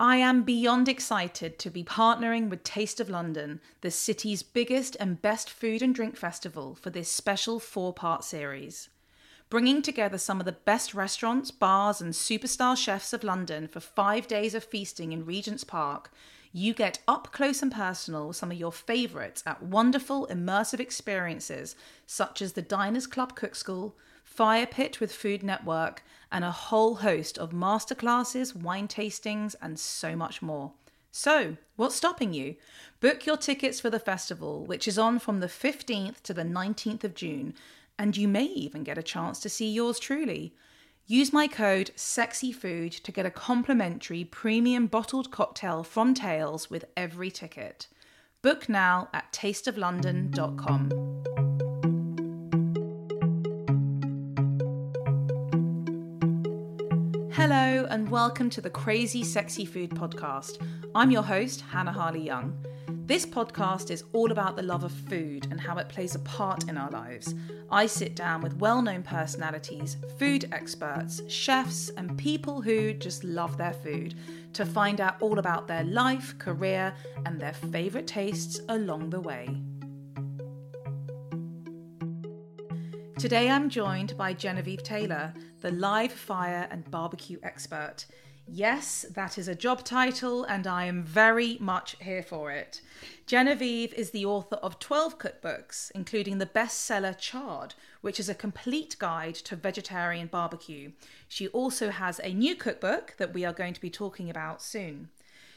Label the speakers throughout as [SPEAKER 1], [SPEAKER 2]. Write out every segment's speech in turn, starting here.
[SPEAKER 1] I am beyond excited to be partnering with Taste of London, the city's biggest and best food and drink festival, for this special four part series. Bringing together some of the best restaurants, bars, and superstar chefs of London for five days of feasting in Regent's Park, you get up close and personal with some of your favourites at wonderful, immersive experiences such as the Diners Club Cook School, Fire Pit with Food Network, and a whole host of masterclasses, wine tastings, and so much more. So, what's stopping you? Book your tickets for the festival, which is on from the 15th to the 19th of June, and you may even get a chance to see yours truly. Use my code SEXYFOOD to get a complimentary premium bottled cocktail from Tails with every ticket. Book now at tasteoflondon.com. Hello, and welcome to the Crazy Sexy Food Podcast. I'm your host, Hannah Harley Young. This podcast is all about the love of food and how it plays a part in our lives. I sit down with well known personalities, food experts, chefs, and people who just love their food to find out all about their life, career, and their favourite tastes along the way. Today I'm joined by Genevieve Taylor, the live fire and barbecue expert. Yes, that is a job title, and I am very much here for it. Genevieve is the author of 12 cookbooks, including the bestseller Charred, which is a complete guide to vegetarian barbecue. She also has a new cookbook that we are going to be talking about soon.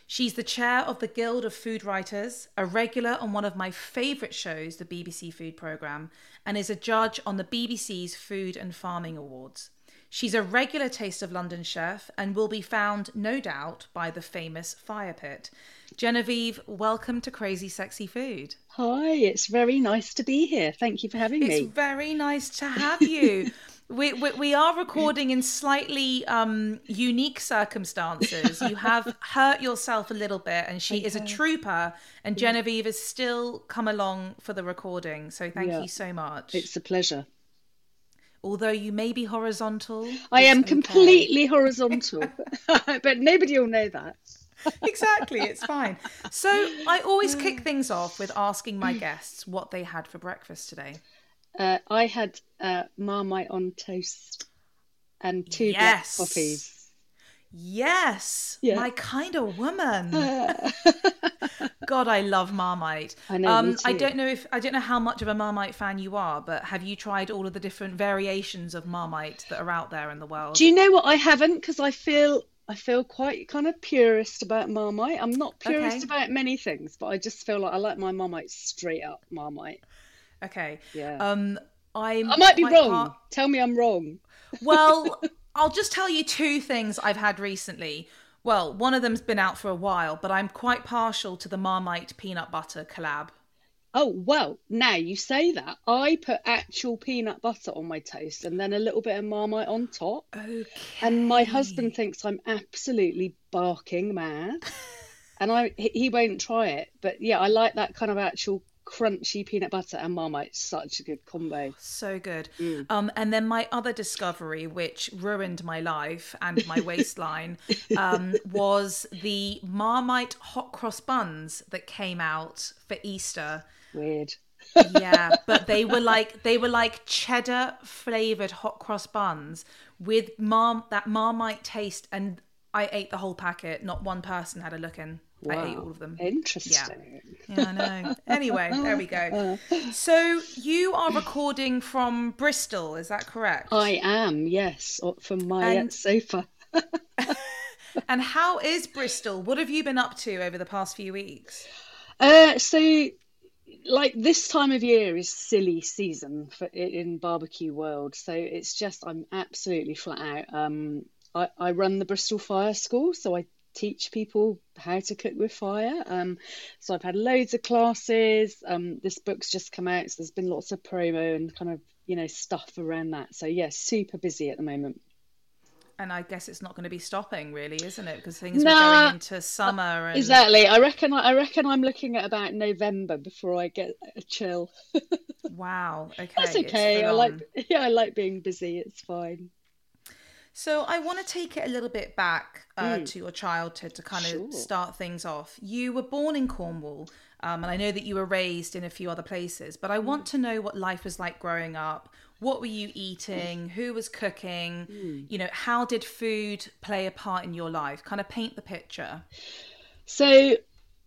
[SPEAKER 1] She's the chair of the Guild of Food Writers, a regular on one of my favourite shows, the BBC Food Programme, and is a judge on the BBC's Food and Farming Awards. She's a regular Taste of London chef and will be found, no doubt, by the famous Fire Pit. Genevieve, welcome to Crazy Sexy Food.
[SPEAKER 2] Hi, it's very nice to be here. Thank you for having
[SPEAKER 1] it's
[SPEAKER 2] me.
[SPEAKER 1] It's very nice to have you. we, we, we, are recording in slightly um, unique circumstances. You have hurt yourself a little bit, and she okay. is a trooper, and Genevieve has still come along for the recording. So thank yeah. you so much.
[SPEAKER 2] It's a pleasure.
[SPEAKER 1] Although you may be horizontal,
[SPEAKER 2] I am okay. completely horizontal, but nobody will know that.
[SPEAKER 1] exactly, it's fine. So I always kick things off with asking my guests what they had for breakfast today.
[SPEAKER 2] Uh, I had uh, Marmite on toast and two yes. black coffees.
[SPEAKER 1] Yes, yeah. my kind of woman. God, I love Marmite.
[SPEAKER 2] I know. Um,
[SPEAKER 1] I don't know if I don't know how much of a Marmite fan you are, but have you tried all of the different variations of Marmite that are out there in the world?
[SPEAKER 2] Do you know what I haven't? Because I feel I feel quite kind of purist about Marmite. I'm not purist okay. about many things, but I just feel like I like my Marmite straight up Marmite.
[SPEAKER 1] Okay.
[SPEAKER 2] Yeah.
[SPEAKER 1] Um, I'm.
[SPEAKER 2] I might be wrong. Part... Tell me I'm wrong.
[SPEAKER 1] Well, I'll just tell you two things I've had recently. Well, one of them's been out for a while, but I'm quite partial to the Marmite peanut butter collab.
[SPEAKER 2] Oh, well, now you say that. I put actual peanut butter on my toast and then a little bit of Marmite on top.
[SPEAKER 1] Okay.
[SPEAKER 2] And my husband thinks I'm absolutely barking mad. and I he won't try it. But yeah, I like that kind of actual crunchy peanut butter and marmite such a good combo.
[SPEAKER 1] So good. Mm. um and then my other discovery which ruined my life and my waistline um was the marmite hot cross buns that came out for easter.
[SPEAKER 2] Weird.
[SPEAKER 1] Yeah but they were like they were like cheddar flavored hot cross buns with mar- that marmite taste and i ate the whole packet. Not one person had a look in Wow. I ate all of them.
[SPEAKER 2] Interesting.
[SPEAKER 1] Yeah, yeah I know. anyway, there we go. So you are recording from Bristol, is that correct?
[SPEAKER 2] I am, yes, from my and... sofa.
[SPEAKER 1] and how is Bristol? What have you been up to over the past few weeks?
[SPEAKER 2] Uh, so, like this time of year is silly season for in barbecue world. So it's just I'm absolutely flat out. Um, I, I run the Bristol Fire School, so I teach people how to cook with fire. Um, so I've had loads of classes. Um, this book's just come out, so there's been lots of promo and kind of you know stuff around that. So yeah, super busy at the moment.
[SPEAKER 1] And I guess it's not going to be stopping, really, isn't it? Because things nah, are going into summer. And...
[SPEAKER 2] Exactly. I reckon. I reckon I'm looking at about November before I get a chill.
[SPEAKER 1] wow. Okay.
[SPEAKER 2] That's okay. I like. Yeah, I like being busy. It's fine.
[SPEAKER 1] So I want to take it a little bit back uh, mm. to your childhood to kind sure. of start things off. You were born in Cornwall, um, and I know that you were raised in a few other places, but I mm. want to know what life was like growing up. What were you eating? Who was cooking? Mm. You know, how did food play a part in your life? Kind of paint the picture.
[SPEAKER 2] So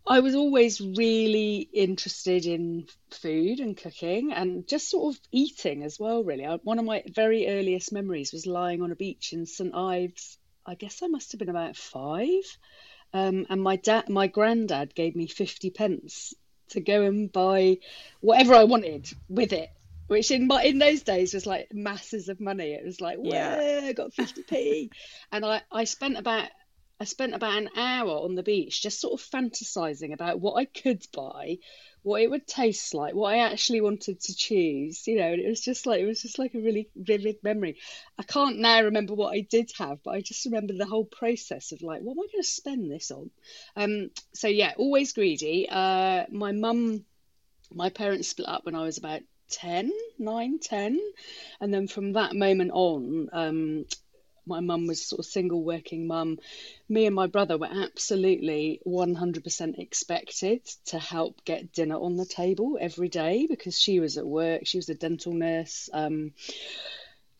[SPEAKER 2] I was always really interested in food and cooking and just sort of eating as well, really. I, one of my very earliest memories was lying on a beach in St Ives. I guess I must have been about five. Um, and my dad, my granddad gave me 50 pence to go and buy whatever I wanted with it which in my in those days was like masses of money. It was like, yeah, I got 50p. and I, I spent about I spent about an hour on the beach just sort of fantasizing about what I could buy, what it would taste like, what I actually wanted to choose, you know, and it was just like it was just like a really vivid memory. I can't now remember what I did have, but I just remember the whole process of like, what am I going to spend this on? Um, so yeah, always greedy. Uh, my mum, my parents split up when I was about 10, 9, 10. And then from that moment on, um, my mum was sort of single working mum. Me and my brother were absolutely 100% expected to help get dinner on the table every day because she was at work. She was a dental nurse. Um,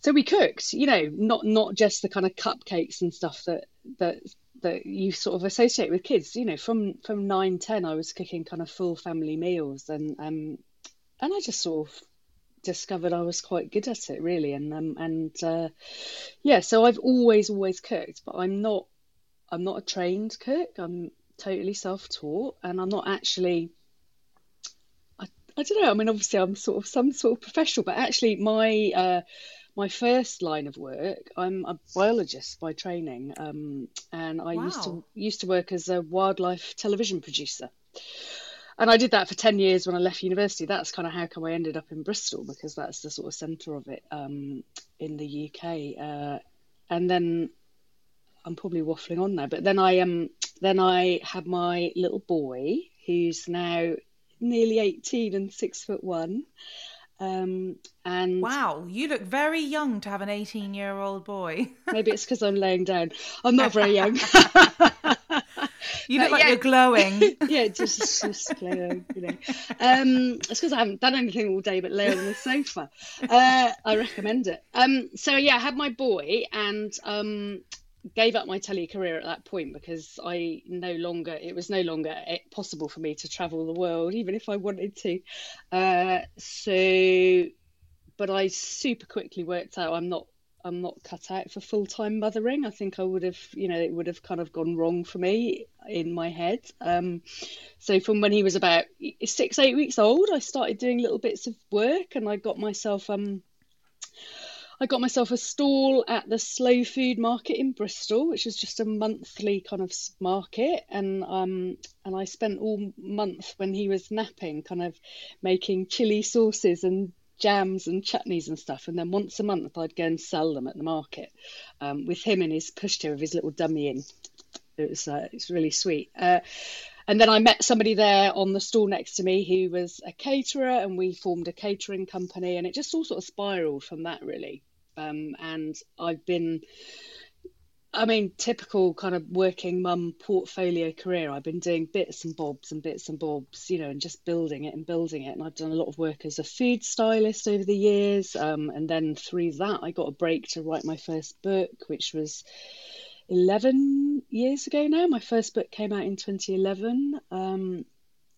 [SPEAKER 2] so we cooked, you know, not not just the kind of cupcakes and stuff that that that you sort of associate with kids. You know, from from nine ten, I was cooking kind of full family meals, and um, and I just sort of discovered I was quite good at it really. And um, and uh, yeah so I've always always cooked but I'm not I'm not a trained cook. I'm totally self-taught and I'm not actually I, I don't know. I mean obviously I'm sort of some sort of professional but actually my uh, my first line of work I'm a biologist by training um, and I wow. used to used to work as a wildlife television producer and I did that for 10 years when I left university. That's kind of how come I ended up in Bristol because that's the sort of centre of it um, in the UK. Uh, and then I'm probably waffling on there, but then I um then I had my little boy who's now nearly 18 and six foot one. Um, and
[SPEAKER 1] wow, you look very young to have an 18 year old boy.
[SPEAKER 2] maybe it's because I'm laying down. I'm not very young.
[SPEAKER 1] You look like yeah. you're glowing.
[SPEAKER 2] yeah, just just glowing. You know, um, it's because I haven't done anything all day but lay on the sofa. Uh, I recommend it. Um, so yeah, I had my boy and um, gave up my telly career at that point because I no longer it was no longer possible for me to travel the world even if I wanted to. Uh, so, but I super quickly worked out I'm not I'm not cut out for full time mothering. I think I would have, you know, it would have kind of gone wrong for me in my head. Um, so from when he was about six, eight weeks old, I started doing little bits of work, and I got myself um, I got myself a stall at the Slow Food Market in Bristol, which is just a monthly kind of market, and um, and I spent all month when he was napping, kind of making chili sauces and jams and chutneys and stuff. And then once a month, I'd go and sell them at the market um, with him in his pushchair with his little dummy in. It was uh, it's really sweet. Uh, and then I met somebody there on the stall next to me who was a caterer, and we formed a catering company, and it just all sort of spiraled from that really. Um, and I've been I mean, typical kind of working mum portfolio career. I've been doing bits and bobs and bits and bobs, you know, and just building it and building it. And I've done a lot of work as a food stylist over the years. Um, and then through that, I got a break to write my first book, which was 11 years ago now. My first book came out in 2011. Um,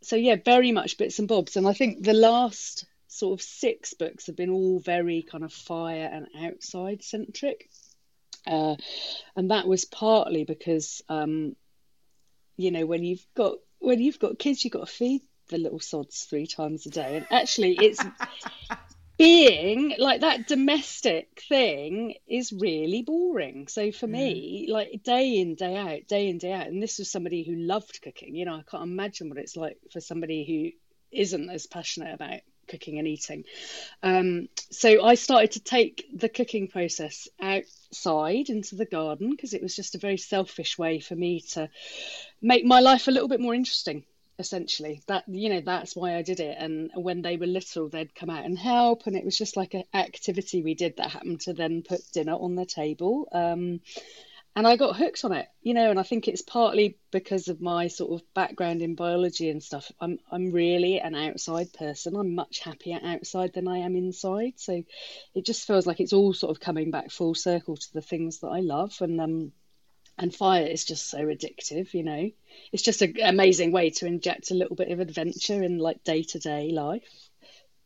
[SPEAKER 2] so, yeah, very much bits and bobs. And I think the last sort of six books have been all very kind of fire and outside centric. Uh, and that was partly because, um, you know, when you've got when you've got kids, you've got to feed the little sods three times a day, and actually, it's being like that domestic thing is really boring. So for mm. me, like day in, day out, day in, day out, and this was somebody who loved cooking. You know, I can't imagine what it's like for somebody who isn't as passionate about cooking and eating. Um, so I started to take the cooking process outside into the garden because it was just a very selfish way for me to make my life a little bit more interesting. essentially that you know that's why i did it and when they were little they'd come out and help and it was just like an activity we did that happened to then put dinner on the table um, and i got hooked on it you know and i think it's partly because of my sort of background in biology and stuff. I'm i'm really an outside person. I'm much happier outside than i am inside. So it just feels like it's all sort of coming back full circle to the things that i love. And um and fire is just so addictive you know. It's just an amazing way to inject a little bit of adventure in like day-to-day life.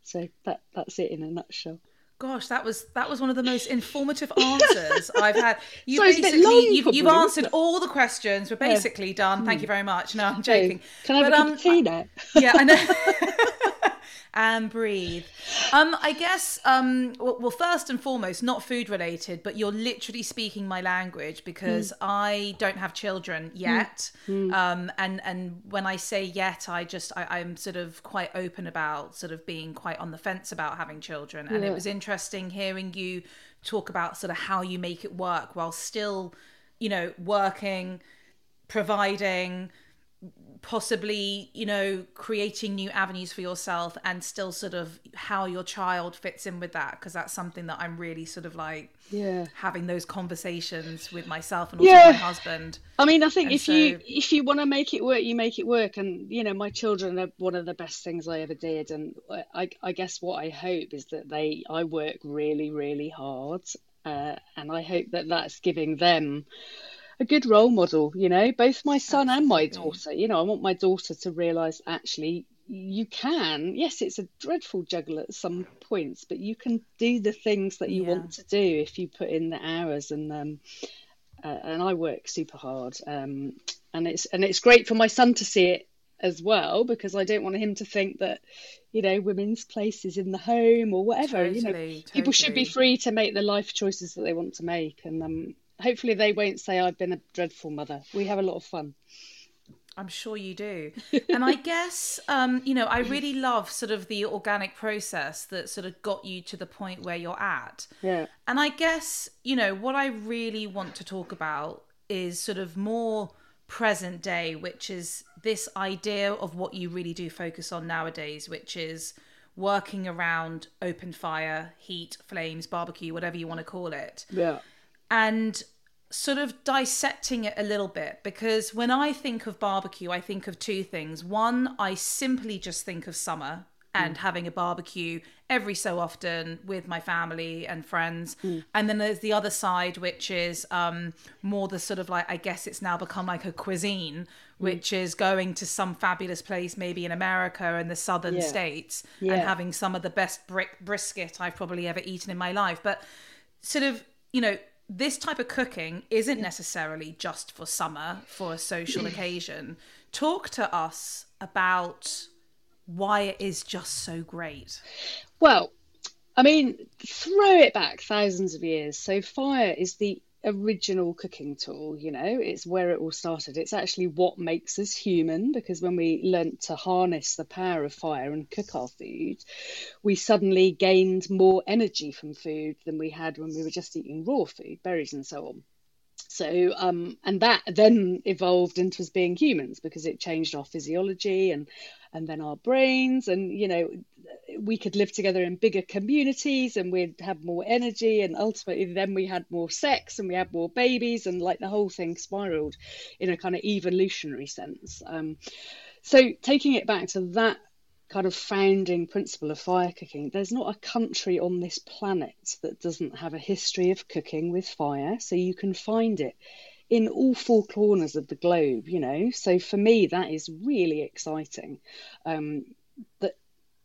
[SPEAKER 2] So that that's it in a nutshell
[SPEAKER 1] Gosh, that was that was one of the most informative answers I've had. You basically you've, you've answered all the questions. We're basically yeah. done. Thank you very much. No, I'm joking.
[SPEAKER 2] Can I have but, a um, now?
[SPEAKER 1] Yeah, I know. and breathe. Um, I guess, um, well, first and foremost, not food related, but you're literally speaking my language because mm. I don't have children hmm. yet. Mm. Um, and and when I say yet, I just I, am sort of quite open about sort of being quite on the fence about having children. And yeah. it was interesting hearing you talk about sort of how you make it work while still, you know, working, providing possibly you know creating new avenues for yourself and still sort of how your child fits in with that because that's something that i'm really sort of like
[SPEAKER 2] yeah.
[SPEAKER 1] having those conversations with myself and also yeah. my husband.
[SPEAKER 2] I mean i think and if so... you if you want to make it work you make it work. And you know my children are one of the best things i ever did. And i i guess what i hope is that they i work really really hard uh, and i hope that that's giving them a good role model, you know, both my son Absolutely. and my daughter. You know, I want my daughter to realise actually you can. Yes, it's a dreadful juggle at some points, but you can do the things that you yeah. want to do if you put in the hours. And um, uh, and I work super hard, um, and it's and it's great for my son to see it as well because I don't want him to think that you know women's place is in the home or whatever. Totally, you know, totally. people should be free to make the life choices that they want to make, and um, hopefully they won't say I've been a dreadful mother. We have a lot of fun.
[SPEAKER 1] I'm sure you do. and I guess, um, you know, I really love sort of the organic process that sort of got you to the point where you're at.
[SPEAKER 2] Yeah.
[SPEAKER 1] And I guess, you know, what I really want to talk about is sort of more present day, which is this idea of what you really do focus on nowadays, which is working around open fire, heat, flames, barbecue, whatever you want to call it.
[SPEAKER 2] Yeah.
[SPEAKER 1] And sort of dissecting it a little bit because when I think of barbecue, I think of two things. One, I simply just think of summer and mm. having a barbecue every so often with my family and friends. Mm. And then there's the other side, which is um, more the sort of like, I guess it's now become like a cuisine, mm. which is going to some fabulous place, maybe in America and the southern yeah. states, yeah. and having some of the best brick brisket I've probably ever eaten in my life. But sort of, you know, this type of cooking isn't necessarily just for summer for a social occasion. Talk to us about why it is just so great.
[SPEAKER 2] Well, I mean, throw it back thousands of years. So, fire is the original cooking tool you know it's where it all started. It's actually what makes us human because when we learnt to harness the power of fire and cook our food we suddenly gained more energy from food than we had when we were just eating raw food berries and so on. So um, and that then evolved into us being humans because it changed our physiology and and then our brains and you know we could live together in bigger communities and we'd have more energy and ultimately then we had more sex and we had more babies and like the whole thing spiraled in a kind of evolutionary sense um, so taking it back to that kind of founding principle of fire cooking. There's not a country on this planet that doesn't have a history of cooking with fire, so you can find it in all four corners of the globe, you know. So for me, that is really exciting. Um, that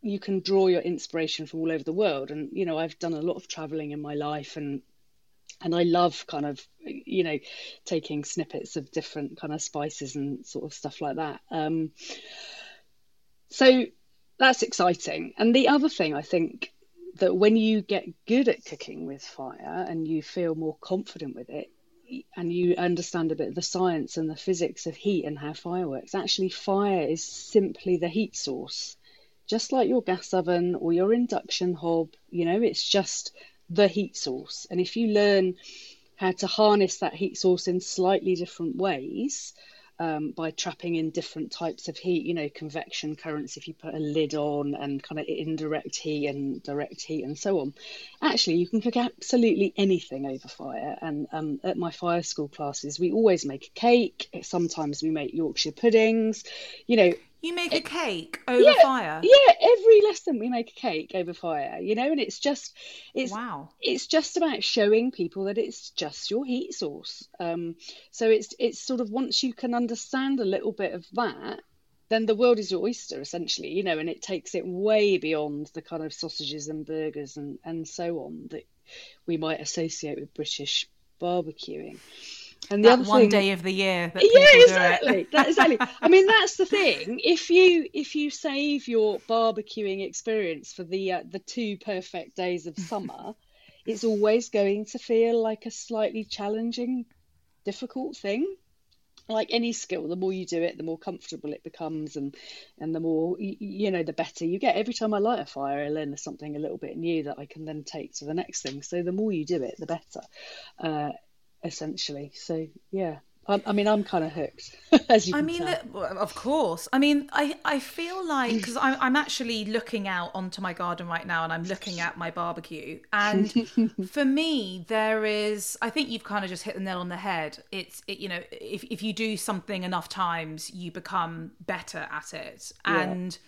[SPEAKER 2] you can draw your inspiration from all over the world, and you know, I've done a lot of traveling in my life, and and I love kind of you know taking snippets of different kind of spices and sort of stuff like that. Um, so that's exciting. And the other thing I think that when you get good at cooking with fire and you feel more confident with it, and you understand a bit of the science and the physics of heat and how fire works, actually, fire is simply the heat source. Just like your gas oven or your induction hob, you know, it's just the heat source. And if you learn how to harness that heat source in slightly different ways, um, by trapping in different types of heat, you know, convection currents, if you put a lid on, and kind of indirect heat and direct heat, and so on. Actually, you can cook absolutely anything over fire. And um, at my fire school classes, we always make a cake. Sometimes we make Yorkshire puddings. You know,
[SPEAKER 1] you make a cake over
[SPEAKER 2] yeah,
[SPEAKER 1] fire.
[SPEAKER 2] Yeah, every lesson we make a cake over fire, you know, and it's just it's
[SPEAKER 1] wow.
[SPEAKER 2] It's just about showing people that it's just your heat source. Um, so it's it's sort of once you can understand a little bit of that, then the world is your oyster essentially, you know, and it takes it way beyond the kind of sausages and burgers and and so on that we might associate with British barbecuing.
[SPEAKER 1] And the that other one thing, day of the year.
[SPEAKER 2] yeah, exactly. that, exactly. I mean, that's the thing. If you if you save your barbecuing experience for the uh, the two perfect days of summer, it's always going to feel like a slightly challenging, difficult thing. Like any skill, the more you do it, the more comfortable it becomes, and and the more you know, the better you get. Every time I light a fire, I learn something a little bit new that I can then take to the next thing. So the more you do it, the better. Uh, essentially. So yeah. I, I mean, I'm kind of hooked, as you. I
[SPEAKER 1] mean, uh, of course. I mean, I, I feel like because I'm, I'm actually looking out onto my garden right now, and I'm looking at my barbecue, and for me, there is. I think you've kind of just hit the nail on the head. It's, it, you know, if if you do something enough times, you become better at it, and. Yeah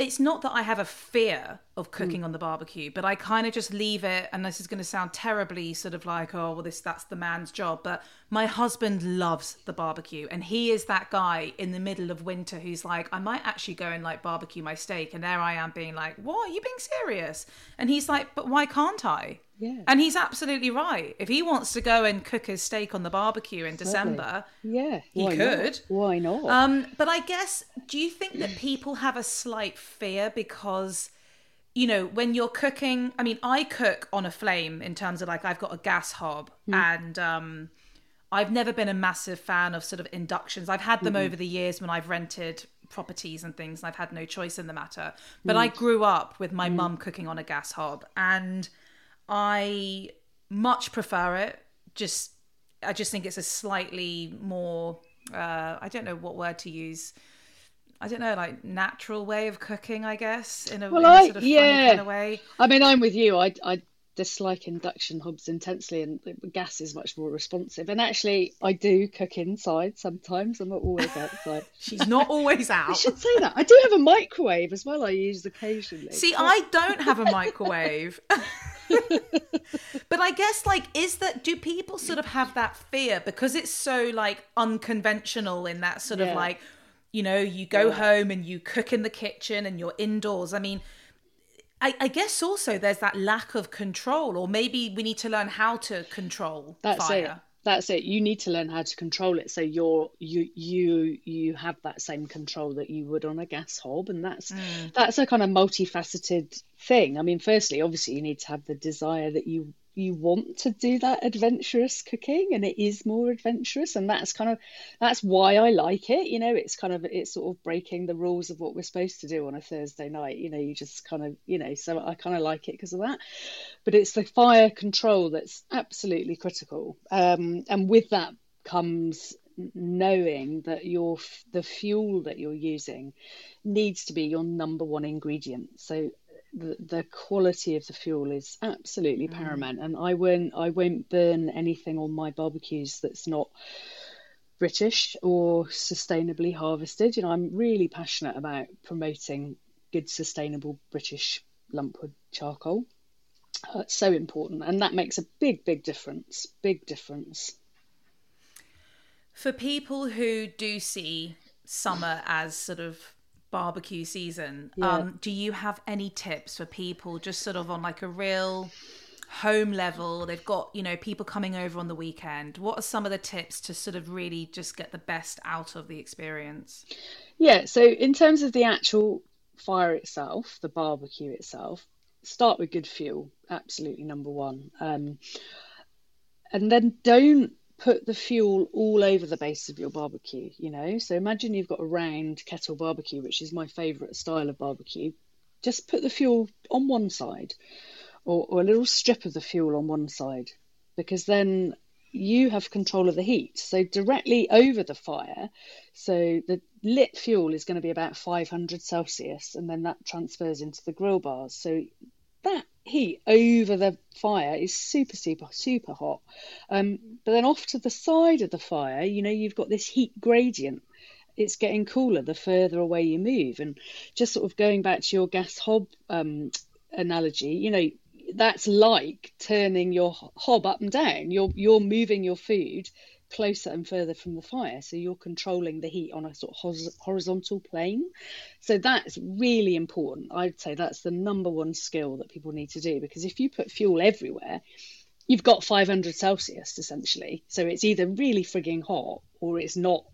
[SPEAKER 1] it's not that I have a fear of cooking mm. on the barbecue, but I kind of just leave it. And this is going to sound terribly sort of like, oh, well, this that's the man's job. But my husband loves the barbecue, and he is that guy in the middle of winter who's like, I might actually go and like barbecue my steak, and there I am being like, what? Are you being serious? And he's like, but why can't I?
[SPEAKER 2] Yeah.
[SPEAKER 1] And he's absolutely right. If he wants to go and cook his steak on the barbecue in December,
[SPEAKER 2] yeah,
[SPEAKER 1] he Why could. Not?
[SPEAKER 2] Why not?
[SPEAKER 1] Um, but I guess, do you think that people have a slight fear because, you know, when you're cooking? I mean, I cook on a flame in terms of like I've got a gas hob, mm. and um, I've never been a massive fan of sort of inductions. I've had them mm-hmm. over the years when I've rented properties and things, and I've had no choice in the matter. But mm. I grew up with my mm. mum cooking on a gas hob, and I much prefer it. Just I just think it's a slightly more uh, I don't know what word to use. I don't know, like natural way of cooking, I guess, in a, well, in a sort of yeah. kind of way.
[SPEAKER 2] I mean, I'm with you. I, I dislike induction hobs intensely, and gas is much more responsive. And actually, I do cook inside sometimes. I'm not always outside.
[SPEAKER 1] She's not always out. I
[SPEAKER 2] should say that. I do have a microwave as well. I use occasionally.
[SPEAKER 1] See, I don't have a microwave. but I guess like is that do people sort of have that fear because it's so like unconventional in that sort yeah. of like you know you go yeah. home and you cook in the kitchen and you're indoors. I mean I, I, guess also there's that lack of control, or maybe we need to learn how to control
[SPEAKER 2] That's
[SPEAKER 1] fire.
[SPEAKER 2] It that's it you need to learn how to control it so you're you you you have that same control that you would on a gas hob and that's mm. that's a kind of multifaceted thing i mean firstly obviously you need to have the desire that you you want to do that adventurous cooking and it is more adventurous and that's kind of that's why I like it you know it's kind of it's sort of breaking the rules of what we're supposed to do on a Thursday night you know you just kind of you know so I kind of like it because of that. But it's the fire control that's absolutely critical um, and with that comes knowing that your the fuel that you're using needs to be your number one ingredient. So the, the quality of the fuel is absolutely mm. paramount. And I won't I won't burn anything on my barbecues that's not British or sustainably harvested. You know I'm really passionate about promoting good sustainable British lumpwood charcoal. Uh, it's so important. And that makes a big big difference big difference.
[SPEAKER 1] For people who do see summer as sort of barbecue season. Yeah. Um, do you have any tips for people just sort of on like a real home level? They've got, you know, people coming over on the weekend. What are some of the tips to sort of really just get the best out of the experience?
[SPEAKER 2] Yeah, so in terms of the actual fire itself, the barbecue itself, start with good fuel, absolutely number one. Um, and then don't put the fuel all over the base of your barbecue, you know. So imagine you've got a round kettle barbecue, which is my favourite style of barbecue. Just put the fuel on one side or, or a little strip of the fuel on one side because then you have control of the heat. So directly over the fire, so the lit fuel is going to be about 500 Celsius, and then that transfers into the grill bars. So that heat over the fire is super, super, super hot. Um, but then off to the side of the fire, you know, you've got this heat gradient. It's getting cooler the further away you move. And just sort of going back to your gas hob um, analogy, you know, that's like turning your hob up and down. You're you're moving your food closer and further from the fire. So you're controlling the heat on a sort of horizontal plane. So that's really important. I'd say that's the number one skill that people need to do because if you put fuel everywhere, you've got 500 Celsius essentially. So it's either really frigging hot or it's not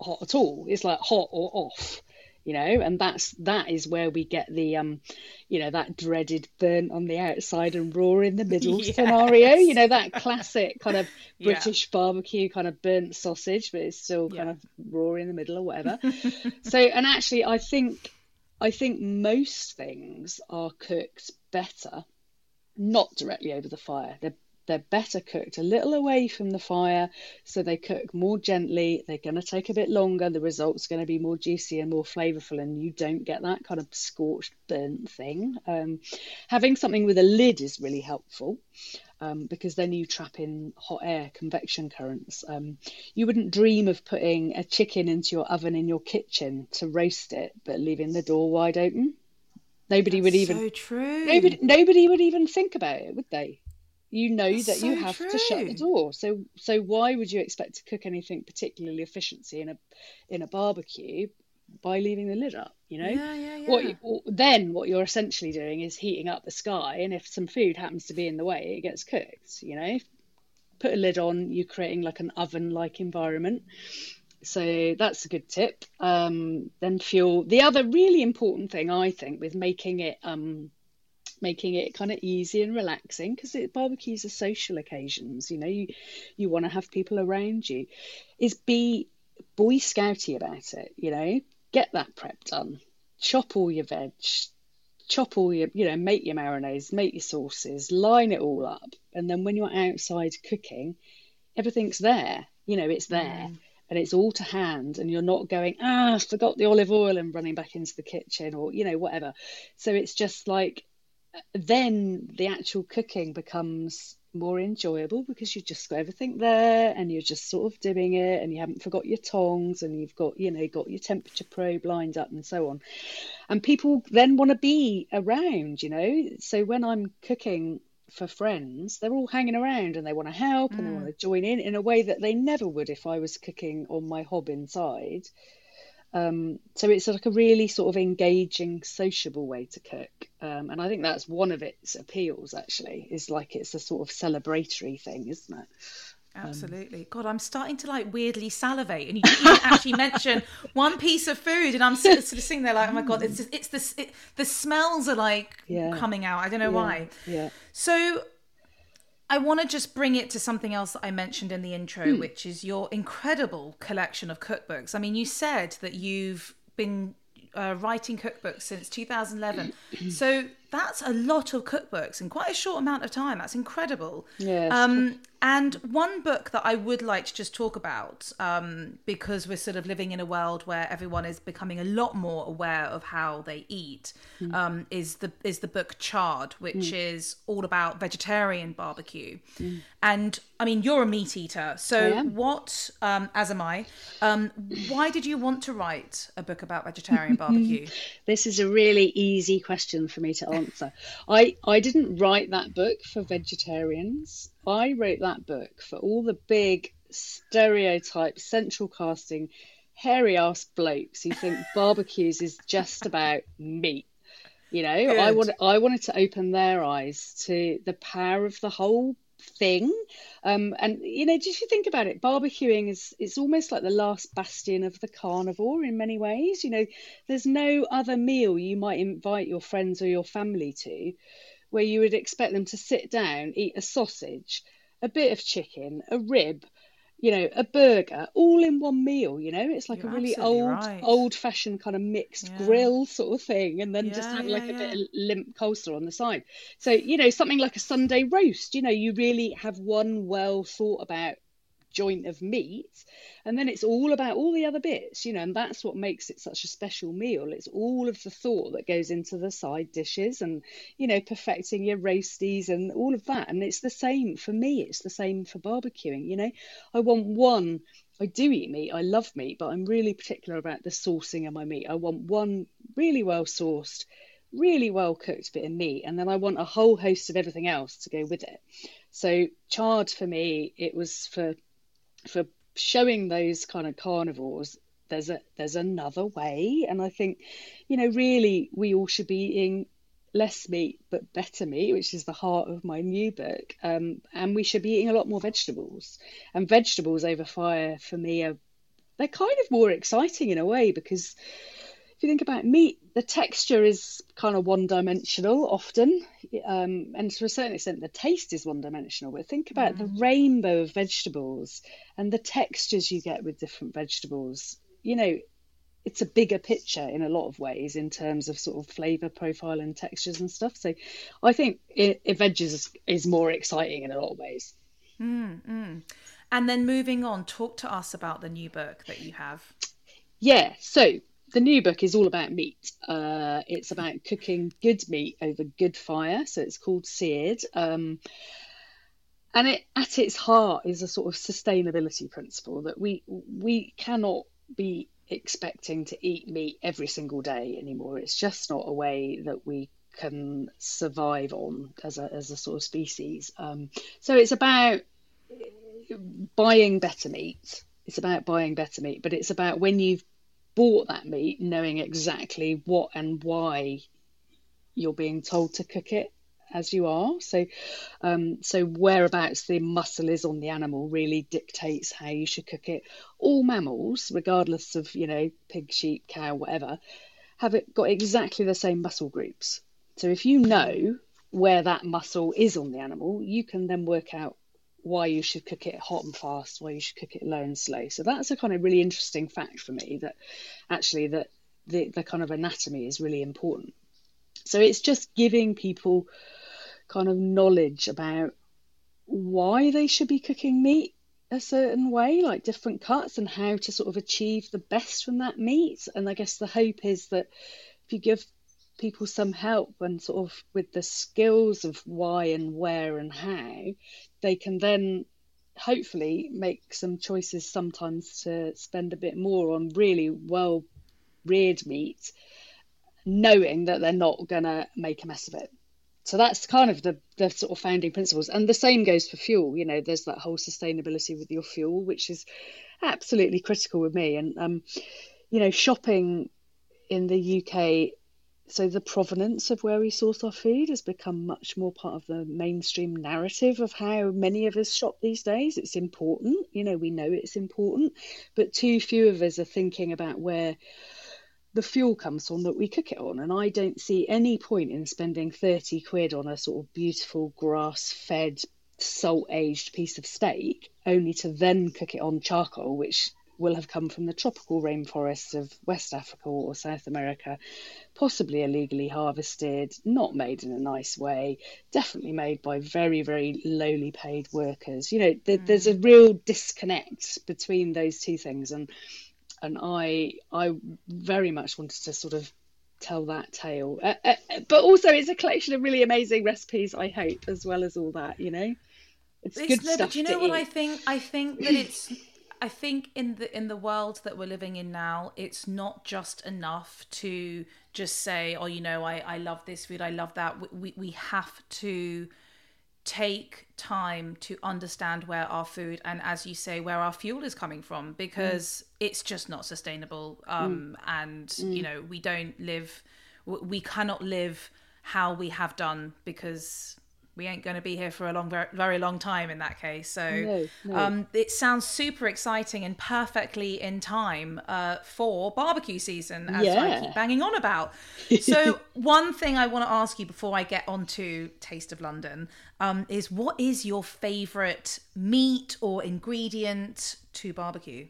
[SPEAKER 2] hot at all. It's like hot or off you know and that's that is where we get the um you know that dreaded burnt on the outside and raw in the middle yes. scenario you know that classic kind of british yeah. barbecue kind of burnt sausage but it's still kind yeah. of raw in the middle or whatever so and actually i think i think most things are cooked better not directly over the fire they're they're better cooked a little away from the fire, so they cook more gently. They're going to take a bit longer. The result's going to be more juicy and more flavourful, and you don't get that kind of scorched, burnt thing. Um, having something with a lid is really helpful. Um, because then you trap in hot air, convection currents. Um, you wouldn't dream of putting a chicken into your oven in your kitchen to roast it, but leaving the door wide open. Nobody
[SPEAKER 1] That's
[SPEAKER 2] would even.
[SPEAKER 1] So true.
[SPEAKER 2] Nobody, nobody would even think about it, would they? You know That's that so you have true. to shut the door. So so why would you expect to cook anything particularly efficiency in a in a barbecue by leaving the lid up you know?
[SPEAKER 1] Yeah, yeah, yeah.
[SPEAKER 2] what you, then what you're essentially doing is heating up the sky and if some food happens to be in the way it gets cooked you know? Put a lid on you're creating like an oven like environment. So that's a good tip. Um, then fuel. The other really important thing i think with making it um, making it kind of easy and relaxing because barbecues are social occasions. You know, you you want to have people around you. Is be boy scouty about it. You know, get that prep done. Chop all your veg. Chop all your, you know, make your marinades, make your sauces, line it all up, and then when you're outside cooking, everything's there. You know, it's there. Mm and it's all to hand and you're not going ah I forgot the olive oil and running back into the kitchen or you know whatever so it's just like then the actual cooking becomes more enjoyable because you've just got everything there and you're just sort of doing it and you haven't forgot your tongs and you've got you know got your temperature probe lined up and so on. And people then want to be around you know. So when i'm cooking for friends they're all hanging around and they want to help mm. and they want to join in in a way that they never would if i was cooking on my hob inside um, so it's like a really sort of engaging, sociable way to cook, um, and I think that's one of its appeals. Actually, is like it's a sort of celebratory thing, isn't it?
[SPEAKER 1] Um, Absolutely. God, I'm starting to like weirdly salivate, and you didn't actually mention one piece of food, and I'm sort of, sitting there like, oh my god, it's just, it's the it, the smells are like yeah. coming out. I don't know
[SPEAKER 2] yeah.
[SPEAKER 1] why.
[SPEAKER 2] Yeah.
[SPEAKER 1] So I want to just bring it to something else that I mentioned in the intro, mm. which is your incredible collection of cookbooks. I mean, you said that you've been uh, writing cookbooks since 2011. so that's a lot of cookbooks in quite a short amount of time. That's incredible.
[SPEAKER 2] Yes.
[SPEAKER 1] Um, and one book that I would like to just talk about, um, because we're sort of living in a world where everyone is becoming a lot more aware of how they eat, mm. um, is the is the book Charred, which mm. is all about vegetarian barbecue. Mm. And I mean, you're a meat eater, so what? Um, as am I. Um, why did you want to write a book about vegetarian barbecue?
[SPEAKER 2] this is a really easy question for me to answer. I I didn't write that book for vegetarians. I wrote that book for all the big stereotype central casting hairy ass blokes who think barbecues is just about meat. You know, Good. I want I wanted to open their eyes to the power of the whole thing. Um, and you know, if you think about it, barbecuing is it's almost like the last bastion of the carnivore in many ways. You know, there's no other meal you might invite your friends or your family to where you would expect them to sit down, eat a sausage, a bit of chicken, a rib, you know, a burger all in one meal, you know, it's like
[SPEAKER 1] You're
[SPEAKER 2] a really old,
[SPEAKER 1] right.
[SPEAKER 2] old fashioned kind of mixed
[SPEAKER 1] Yeah.
[SPEAKER 2] grill sort of thing, and then just
[SPEAKER 1] Yeah,
[SPEAKER 2] have
[SPEAKER 1] yeah,
[SPEAKER 2] like a bit of limp coleslaw on the side. So, you know, something like a Sunday roast, you know, you really have one well thought about joint of meat and then it's all about all the other bits you know and that's what makes it such a special meal. It's all of the thought that goes into the side dishes and you know perfecting your roasties and all of that. And it's the same for me. It's the same for barbecuing you know. I want one i do eat meat i love meat but i'm really particular about the sourcing of my meat. I want one really well sourced really well cooked bit of meat and then i want a whole host of everything else to go with it. So charred for me it was for for showing those kind of carnivores there's a there's another way. And i think you know really we all should be eating less meat but better meat which is the heart of my new book. Um, and we should be eating a lot more vegetables. And vegetables over fire for me are they're kind of more exciting in a way because if you think about meat, the texture is kind of one dimensional often, um, and to a certain extent, the taste is one dimensional. But think about the mm. rainbow of vegetables and the textures you get with different vegetables. You know, it's a bigger picture in a lot of ways in terms of sort of flavor profile and textures and stuff. So I think it, it veggies is, is more exciting in a lot of ways. Mm, mm.
[SPEAKER 1] And then moving on, talk to us about the new book that you have.
[SPEAKER 2] Yeah, so the new book is all about meat. Uh, it's about cooking good meat over good fire. So it's called Seared. Um, and it, at its heart is a sort of sustainability principle that we we cannot be expecting to eat meat every single day anymore. It's just not a way that we can survive on as a as a sort of species. Um, so it's about buying better meat. It's about buying better meat, but it's about when you've bought that meat, knowing exactly what and why you're being told to cook it as you are. So, um, so whereabouts the muscle is on the animal really dictates how you should cook it. All mammals, regardless of you know pig, sheep, cow, whatever, have it got exactly the same muscle groups. So if you know where that muscle is on the animal, you can then work out why you should cook it hot and fast, why you should cook it low and slow. So that's a kind of really interesting fact for me that actually that the, the kind of anatomy is really important. So it's just giving people kind of knowledge about why they should be cooking meat a certain way, like different cuts, and how to sort of achieve the best from that meat. And I guess the hope is that if you give people some help and sort of with the skills of why and where and how, they can then hopefully make some choices sometimes to spend a bit more on really well reared meat, knowing that they're not going to make a mess of it. So that's kind of the, the sort of founding principles. And the same goes for fuel. You know, there's that whole sustainability with your fuel, which is absolutely critical with me. And, um, you know, shopping in the UK so the provenance of where we source our food has become much more part of the mainstream narrative of how many of us shop these days. It's important you know we know it's important but too few of us are thinking about where the fuel comes from that we cook it on. And i don't see any point in spending 30 quid on a sort of beautiful grass fed salt aged piece of steak only to then cook it on charcoal which will have come from the tropical rainforests of West Africa or South America, possibly illegally harvested, not made in a nice way, definitely made by very, very lowly paid workers. You know, th- mm. there's a real disconnect between those two things, and and I I very much wanted to sort of tell that tale, uh, uh, but also it's a collection of really amazing recipes. I hope, as well as all that, you know. It's,
[SPEAKER 1] it's
[SPEAKER 2] good
[SPEAKER 1] no,
[SPEAKER 2] stuff.
[SPEAKER 1] But you know what
[SPEAKER 2] eat.
[SPEAKER 1] I think? I think that it's I think in the in the world that we're living in now, it's not just enough to just say, "Oh, you know, I I love this food, I love that." We we, have to take time to understand where our food and as you say where our fuel is coming from because mm. it's just not sustainable um mm. and mm. you know we don't live we cannot live how we have done because we ain't going to be here for a long, very, very long time in that case. So
[SPEAKER 2] No, no.
[SPEAKER 1] Um, it sounds super exciting and perfectly in time uh, for barbecue season, as I keep banging on about. So one thing I want to ask you before I get on to Taste of London um, is what is your favourite meat or ingredient to barbecue?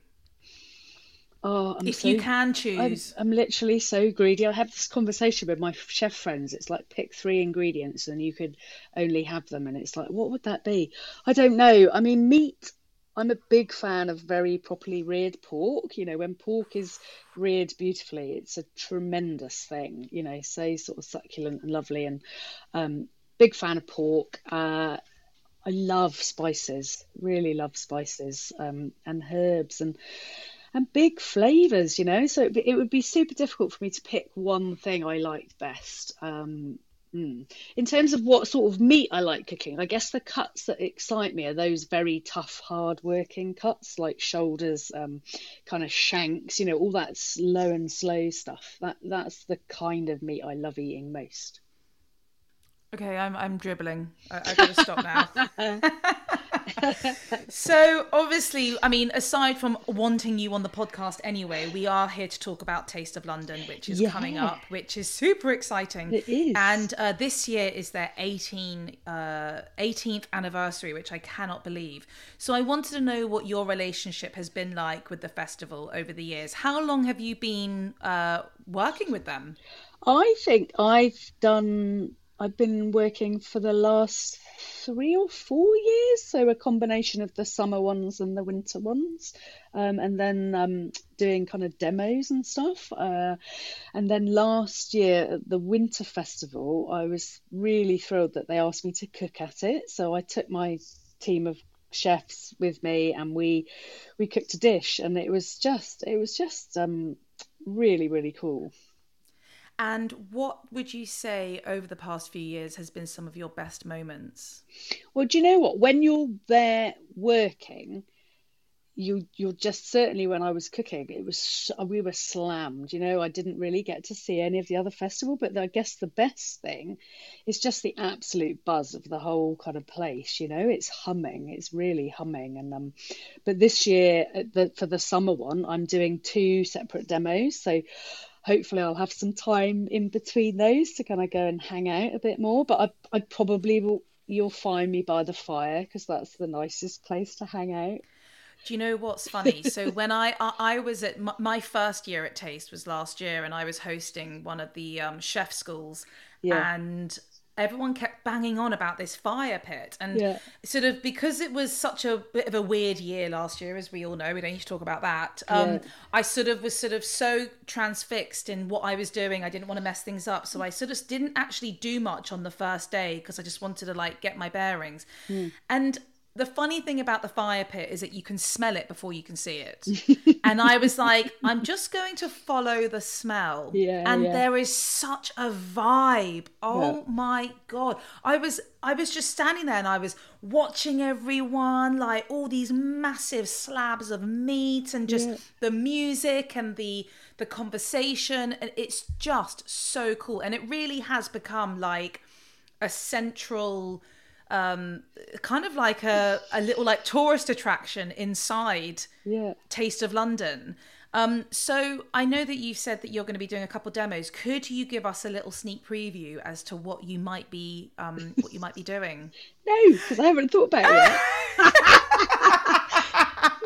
[SPEAKER 2] Oh, I'm
[SPEAKER 1] If
[SPEAKER 2] so
[SPEAKER 1] you can
[SPEAKER 2] I'm,
[SPEAKER 1] choose.
[SPEAKER 2] I'm literally so greedy. I have this conversation with my chef friends. It's like pick three ingredients and you could only have them. And it's like, what would that be? I don't know. I mean, meat, I'm a big fan of very properly reared pork. You know, when pork is reared beautifully, it's a tremendous thing, you know, so sort of succulent and lovely. And um, big fan of pork. Uh, I love spices, really love spices um, and herbs and and big flavors, you know. So be, it would be super difficult for me to pick one thing I liked best. Um, mm. In terms of what sort of meat I like cooking, I guess the cuts that excite me are those very tough, hard-working cuts like shoulders, um, kind of shanks, you know, all that slow and slow stuff. That that's the kind of meat I love eating most.
[SPEAKER 1] Okay, I'm I'm dribbling. I, I gotta stop now. so obviously, I mean, aside from wanting you on the podcast anyway, we are here to talk about Taste of London, which is coming up, which is super exciting.
[SPEAKER 2] It is.
[SPEAKER 1] And uh, this year is their 18, uh, 18th anniversary, which I cannot believe. So I wanted to know what your relationship has been like with the festival over the years. How long have you been uh, working with them?
[SPEAKER 2] I think I've done, I've been working for the last three or four years, so a combination of the summer ones and the winter ones, um, and then um, doing kind of demos and stuff. Uh, and then last year at the Winter Festival, I was really thrilled that they asked me to cook at it. So I took my team of chefs with me and we we cooked a dish and it was just it was just um really really cool
[SPEAKER 1] And what would you say over the past few years has been some of your best moments?
[SPEAKER 2] Well, do you know what? When you're there working, you you're just certainly when I was cooking, it was we were slammed. You know, I didn't really get to see any of the other festival, but I guess the best thing is just the absolute buzz of the whole kind of place. You know, it's humming. It's really humming. And um, but this year the, for the summer one, I'm doing two separate demos. So hopefully I'll have some time in between those to kind of go and hang out a bit more. But I, I probably will. You'll find me by the fire because that's the nicest place to hang out.
[SPEAKER 1] Do you know what's funny? So when I I, was at my, my first year at Taste was last year, and I was hosting one of the um, chef schools,
[SPEAKER 2] Yeah.
[SPEAKER 1] and everyone kept banging on about this fire pit, and
[SPEAKER 2] Yeah.
[SPEAKER 1] sort of because it was such a bit of a weird year last year, as we all know, we don't need to talk about that. Um,
[SPEAKER 2] Yeah.
[SPEAKER 1] I sort of was sort of so transfixed in what I was doing, I didn't want to mess things up, so I sort of didn't actually do much on the first day because I just wanted to like get my bearings,
[SPEAKER 2] Hmm.
[SPEAKER 1] and the funny thing about the fire pit is that you can smell it before you can see it. and I was like, I'm just going to follow the smell.
[SPEAKER 2] Yeah,
[SPEAKER 1] and
[SPEAKER 2] yeah.
[SPEAKER 1] there is such a vibe. Oh
[SPEAKER 2] Yeah.
[SPEAKER 1] my god. I was I was just standing there and I was watching everyone, like all these massive slabs of meat and just the music and the the conversation. And it's just so cool. And it really has become like a central um kind of like a, a little like tourist attraction inside
[SPEAKER 2] Yeah.
[SPEAKER 1] taste of london um so i know that you've said that you're going to be doing a couple demos could you give us a little sneak preview as to what you might be um what you might be doing
[SPEAKER 2] No, because I haven't thought about it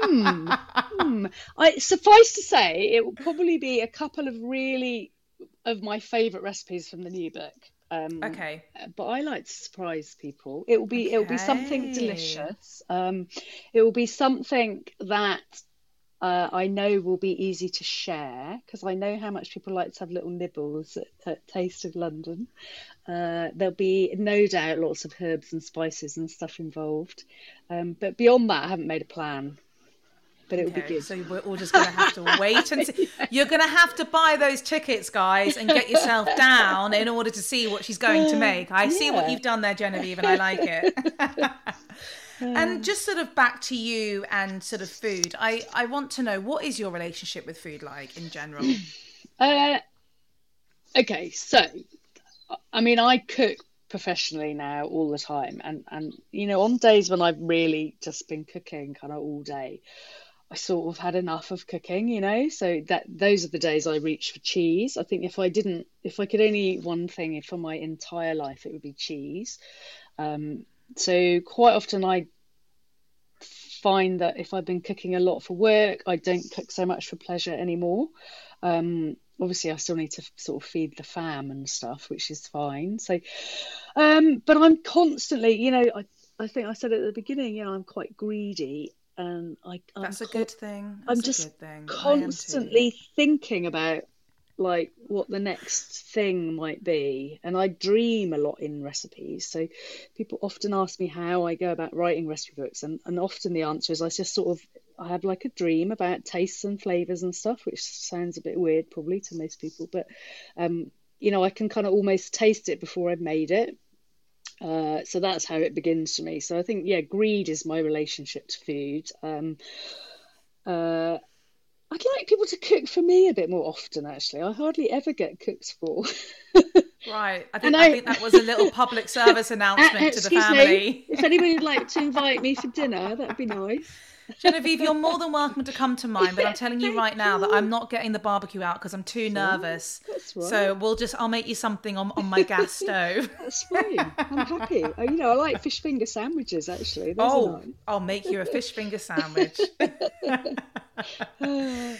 [SPEAKER 2] hmm. Hmm. I suffice to say, it will probably be a couple of really of my favourite recipes from the new book. Um,
[SPEAKER 1] okay
[SPEAKER 2] but I like to surprise people. It will be it will be something delicious. Um, it will be something that uh, I know will be easy to share because I know how much people like to have little nibbles at, at Taste of London. Uh, there'll be no doubt lots of herbs and spices and stuff involved. Um, but beyond that, I haven't made a plan. But it will be
[SPEAKER 1] Okay,
[SPEAKER 2] good.
[SPEAKER 1] so we're all just going to have to wait and see. You're going to have to buy those tickets, guys, and get yourself down in order to see what she's going to make. I see what you've done there, Genevieve, and I like it. and just sort of back to you and sort of food. I, I want to know what is your relationship with food like in general?
[SPEAKER 2] Uh, okay, so I mean, I cook professionally now all the time and and you know on days when I've really just been cooking kind of all day I sort of had enough of cooking you know? So that those are the days I reach for cheese. I think if I didn't if I could only eat one thing for my entire life it would be cheese. Um, so quite often I find that if I've been cooking a lot for work I don't cook so much for pleasure anymore. Um, obviously I still need to sort of feed the fam and stuff, which is fine. So, um, but I'm constantly, you know, I, I think I said at the beginning, you know, I'm quite greedy and I,
[SPEAKER 1] I'm that's a good thing. That's
[SPEAKER 2] I'm just
[SPEAKER 1] thing.
[SPEAKER 2] constantly thinking about like what the next thing might be and i dream a lot in recipes so people often ask me how i go about writing recipe books and, and often the answer is i just sort of I have like a dream about tastes and flavors and stuff, which sounds a bit weird probably to most people, but um, you know, I can kind of almost taste it before I've made it. Uh, so that's how it begins for me. So I think, yeah, greed is my relationship to food. Um, uh, I'd like people to cook for me a bit more often. Actually, I hardly ever get cooked for.
[SPEAKER 1] right. I think, I, I, think that was a little public service announcement uh, to the family.
[SPEAKER 2] Me, if anybody would like to invite me for dinner, that'd be nice.
[SPEAKER 1] Genevieve, you're more than welcome to come to mine, but I'm telling you right now that I'm not getting the barbecue out because I'm too nervous.
[SPEAKER 2] That's right.
[SPEAKER 1] So we'll just I'll make you something on, on my gas stove.
[SPEAKER 2] That's fine. I'm happy. Oh, you know, I like fish finger sandwiches actually. Those
[SPEAKER 1] oh, I'll make you a fish finger sandwich. Uh,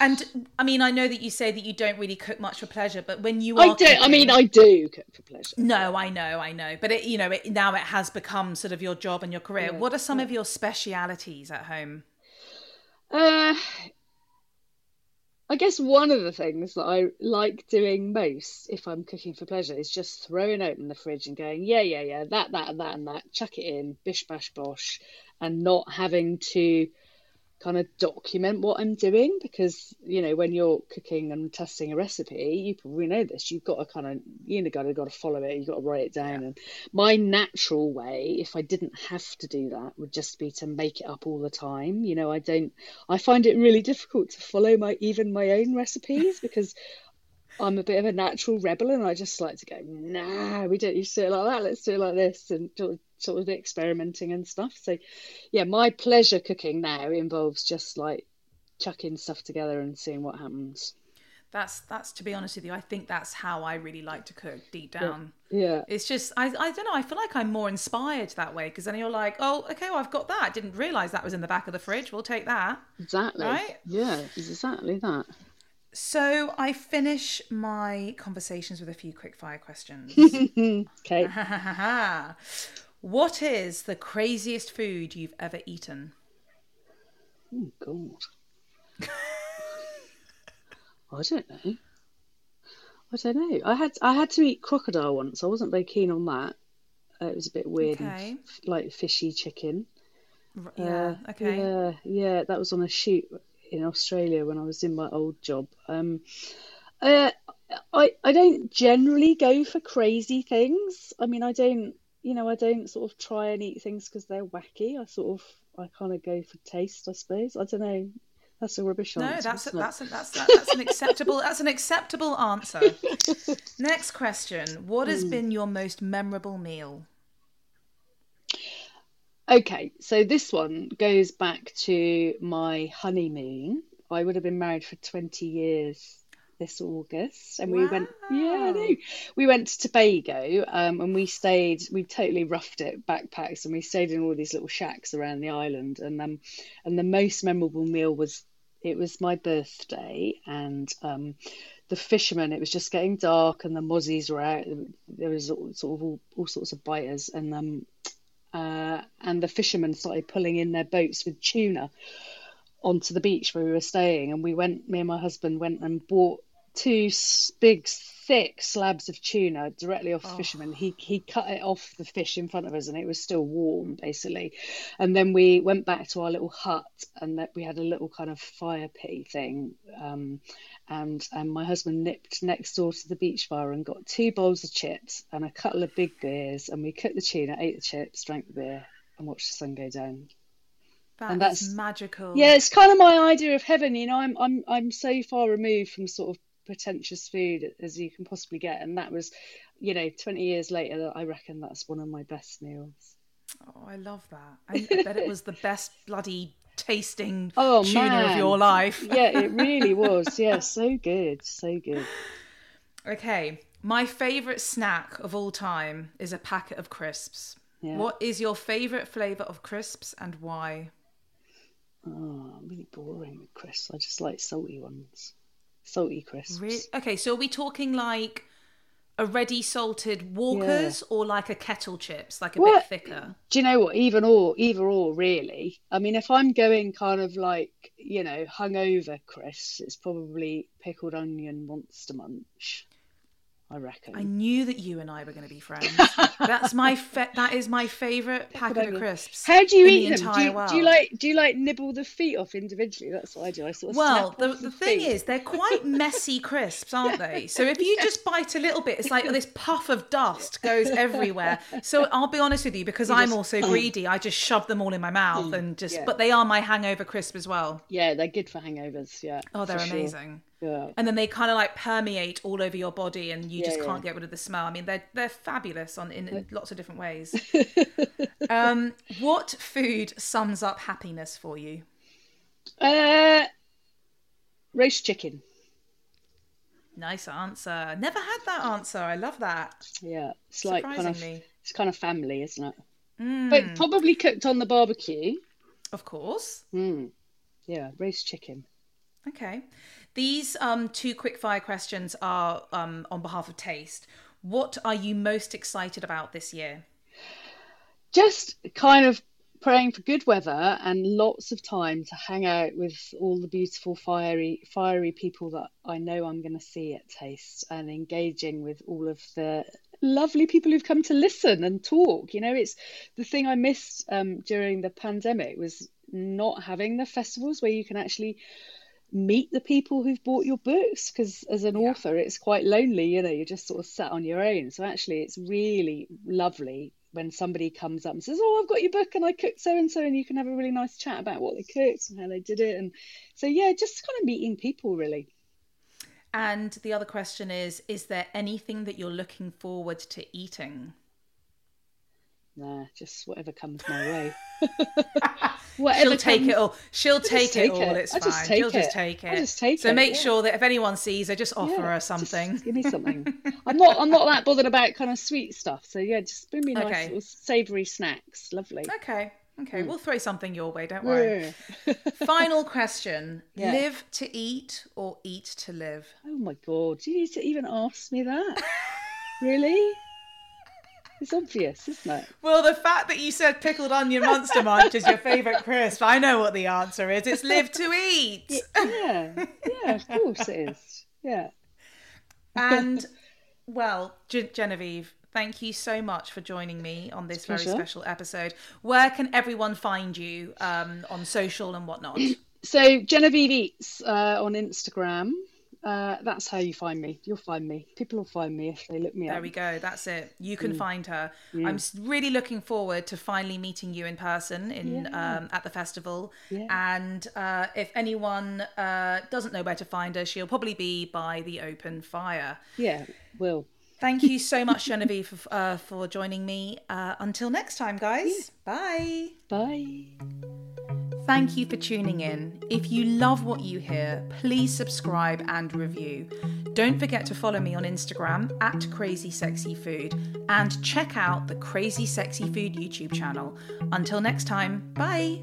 [SPEAKER 1] And I mean, I know that you say that you don't really cook much for pleasure, but when you are,
[SPEAKER 2] I do. Cooking, I mean, I do cook for pleasure.
[SPEAKER 1] No, I know, I know, but it, you know, it, now it has become sort of your job and your career. Yeah, what are some yeah. of your specialities at home?
[SPEAKER 2] Uh, I guess one of the things that I like doing most if I'm cooking for pleasure is just throwing open the fridge and going, yeah, yeah, yeah, that, that, and that, and that, chuck it in, bish, bash, bosh, and not having to kind of document what I'm doing because you know when you're cooking and testing a recipe, you probably know this. You've got to kind of you know got to got to follow it. You've got to write it down. Yeah. And my natural way, if I didn't have to do that, would just be to make it up all the time. You know, I don't. I find it really difficult to follow my even my own recipes because I'm a bit of a natural rebel and I just like to go, nah, we don't use to do it like that. Let's do it like this and sort of experimenting and stuff. So, yeah, my pleasure cooking now involves just like chucking stuff together and seeing what happens.
[SPEAKER 1] That's that's to be honest with you, I think that's how I really like to cook deep down.
[SPEAKER 2] Yeah. yeah.
[SPEAKER 1] It's just I I don't know, I feel like I'm more inspired that way because then you're like, "Oh, okay, well I've got that. Didn't realize that was in the back of the fridge. We'll take that."
[SPEAKER 2] Exactly. Right? Yeah, it's exactly that.
[SPEAKER 1] So I finish my conversations with a few quick fire questions.
[SPEAKER 2] okay.
[SPEAKER 1] What is the craziest food you've ever eaten?
[SPEAKER 2] Oh God. I don't know. I don't know. I had I had to eat crocodile once. I wasn't very keen on that. Uh, it was a bit weird, okay. like fishy chicken.
[SPEAKER 1] Yeah. Uh, okay.
[SPEAKER 2] Yeah, yeah. That was on a shoot in Australia when I was in my old job. Um, uh, I I don't generally go for crazy things. I mean, I don't you know, I don't sort of try and eat things because they're wacky. I sort of, I kind of go for taste, I suppose. I don't know. That's a rubbish answer.
[SPEAKER 1] No, that's a, that's a, that's that's an acceptable that's an acceptable answer. Next question: What has mm. been your most memorable meal?
[SPEAKER 2] Okay, so this one goes back to my honeymoon. I would have been married for twenty years this August, and we went. Yeah, no, we went to Tobago, um, and we stayed. We totally roughed it, backpacks, and we stayed in all these little shacks around the island. And um, and the most memorable meal was it was my birthday, and um, the fishermen. It was just getting dark, and the mozzies were out. There was all, sort of all, all sorts of biters, and um, uh, and the fishermen started pulling in their boats with tuna onto the beach where we were staying and we went me and my husband went and bought two big thick slabs of tuna directly off the oh. fisherman. He he cut it off the fish in front of us, and it was still warm, basically. And then we went back to our little hut, and that we had a little kind of fire pit thing. Um, and and my husband nipped next door to the beach bar and got two bowls of chips and a couple of big beers, and we cooked the tuna, ate the chips, drank the beer, and watched the sun go down.
[SPEAKER 1] That and that's magical.
[SPEAKER 2] Yeah, it's kind of my idea of heaven. You know, I'm I'm I'm so far removed from sort of pretentious food as you can possibly get. And that was, you know, 20 years later, I reckon that's one of my best meals.
[SPEAKER 1] Oh, I love that. I, I bet it was the best bloody tasting
[SPEAKER 2] Oh,
[SPEAKER 1] tuna of your life.
[SPEAKER 2] Yeah, it really was. Yeah, so good. So good.
[SPEAKER 1] Okay, my favourite snack of all time is a packet of crisps.
[SPEAKER 2] Yeah.
[SPEAKER 1] What is your favourite flavour of crisps and why?
[SPEAKER 2] Oh, I'm really boring with crisps. I just like salty ones. Salty crisps.
[SPEAKER 1] Re- okay, so are we talking like a ready salted Walkers or like a kettle chips, like a
[SPEAKER 2] What?
[SPEAKER 1] bit thicker?
[SPEAKER 2] Do you know what? Even or, either or, really. I mean, if I'm going kind of like, you know, hungover Chris, it's probably pickled onion monster munch. I reckon.
[SPEAKER 1] I knew that you and I were going to be friends. That's my fa- that is my favourite packet of crisps.
[SPEAKER 2] How do you eat
[SPEAKER 1] the
[SPEAKER 2] them? Do you,
[SPEAKER 1] world.
[SPEAKER 2] do you like do you like nibble the feet off individually? That's what I do. I sort of
[SPEAKER 1] Well, the,
[SPEAKER 2] off
[SPEAKER 1] the thing is, they're quite messy crisps, aren't they? So if you just bite a little bit, it's like this puff of dust goes everywhere. So I'll be honest with you, because I'm
[SPEAKER 2] just-
[SPEAKER 1] also greedy, I just shove them all in my mouth and just.
[SPEAKER 2] yeah.
[SPEAKER 1] But they are my hangover crisp as well.
[SPEAKER 2] yeah, they're good for hangovers. Yeah.
[SPEAKER 1] Oh, they're
[SPEAKER 2] amazing. sure. Yeah.
[SPEAKER 1] And then they kind of like permeate all over your body, and you
[SPEAKER 2] Yeah,
[SPEAKER 1] just can't get rid of the smell. I mean, they're they're fabulous on in, in lots of different ways. um, what food sums up happiness for you?
[SPEAKER 2] Uh, roast chicken.
[SPEAKER 1] Nice answer. Never had that answer. I love that.
[SPEAKER 2] Yeah, it's like kind of it's kind of family, isn't it?
[SPEAKER 1] Mm,
[SPEAKER 2] But probably cooked on the barbecue.
[SPEAKER 1] of course.
[SPEAKER 2] Mm. Yeah, roast chicken.
[SPEAKER 1] Okay. These um, two quick fire questions are um, on behalf of Taste. What are you most excited about this year?
[SPEAKER 2] Just kind of praying for good weather and lots of time to hang out with all the beautiful fiery fiery people that I know I'm going to see at Taste and engaging with all of the lovely people who've come to listen and talk. You know, it's the thing I missed um, during the pandemic was not having the festivals where you can actually meet the people who've bought your books because as an author it's quite lonely you know you're just sort of sat on your own. So actually it's really lovely when somebody comes up and says oh i've got your book and i cooked so and so and you can have a really nice chat about what they cooked and how they did it. And so yeah just kind of meeting people really.
[SPEAKER 1] And the other question is Is there anything that you're looking forward to eating?
[SPEAKER 2] Nah just whatever comes my way whatever
[SPEAKER 1] She'll take
[SPEAKER 2] comes-
[SPEAKER 1] it all. She'll take,
[SPEAKER 2] take
[SPEAKER 1] it all.
[SPEAKER 2] it.
[SPEAKER 1] It's
[SPEAKER 2] I just
[SPEAKER 1] fine. She'll just take it.
[SPEAKER 2] Just take
[SPEAKER 1] so
[SPEAKER 2] it,
[SPEAKER 1] make
[SPEAKER 2] yeah.
[SPEAKER 1] sure that if anyone sees her, just offer
[SPEAKER 2] Yeah,
[SPEAKER 1] her something.
[SPEAKER 2] give me something. I'm not. I'm not that bothered about kind of sweet stuff. So yeah, just bring me nice
[SPEAKER 1] Okay.
[SPEAKER 2] little savoury snacks. Lovely.
[SPEAKER 1] Okay.
[SPEAKER 2] Mm.
[SPEAKER 1] Okay. We'll throw something your way. Don't worry.
[SPEAKER 2] Yeah.
[SPEAKER 1] Final question
[SPEAKER 2] Yeah.
[SPEAKER 1] Live to eat or eat to live?
[SPEAKER 2] Oh my god! Do you need to even ask me that? really? It's obvious, isn't it?
[SPEAKER 1] Well, the fact that you said pickled onion monster munch is your favourite crisp, I know what the answer is. It's live to eat.
[SPEAKER 2] Yeah. Yeah. Of course it is. Yeah.
[SPEAKER 1] And, well, Ge- Genevieve, thank you so much for joining me on this very special episode. Where can everyone find you um, on social and whatnot?
[SPEAKER 2] So Genevieve Eats uh, on Instagram. Uh, that's how you find me. You'll find me. People will find me if they look me
[SPEAKER 1] There
[SPEAKER 2] up.
[SPEAKER 1] There we go. That's it. You
[SPEAKER 2] Mm.
[SPEAKER 1] can find her. I'm really looking forward to finally meeting you in person in
[SPEAKER 2] Yeah.
[SPEAKER 1] um, at the festival.
[SPEAKER 2] Yeah.
[SPEAKER 1] And uh, if anyone uh, doesn't know where to find her, she'll probably be by the open fire.
[SPEAKER 2] Yeah. Will.
[SPEAKER 1] Thank you so much, Genevieve, for, uh, for joining me. Uh, until next time, guys. Bye.
[SPEAKER 2] Bye.
[SPEAKER 1] Thank you for tuning in. If you love what you hear, please subscribe and review. Don't forget to follow me on Instagram at Crazy Sexy Food and check out the Crazy Sexy Food YouTube channel. Until next time, bye.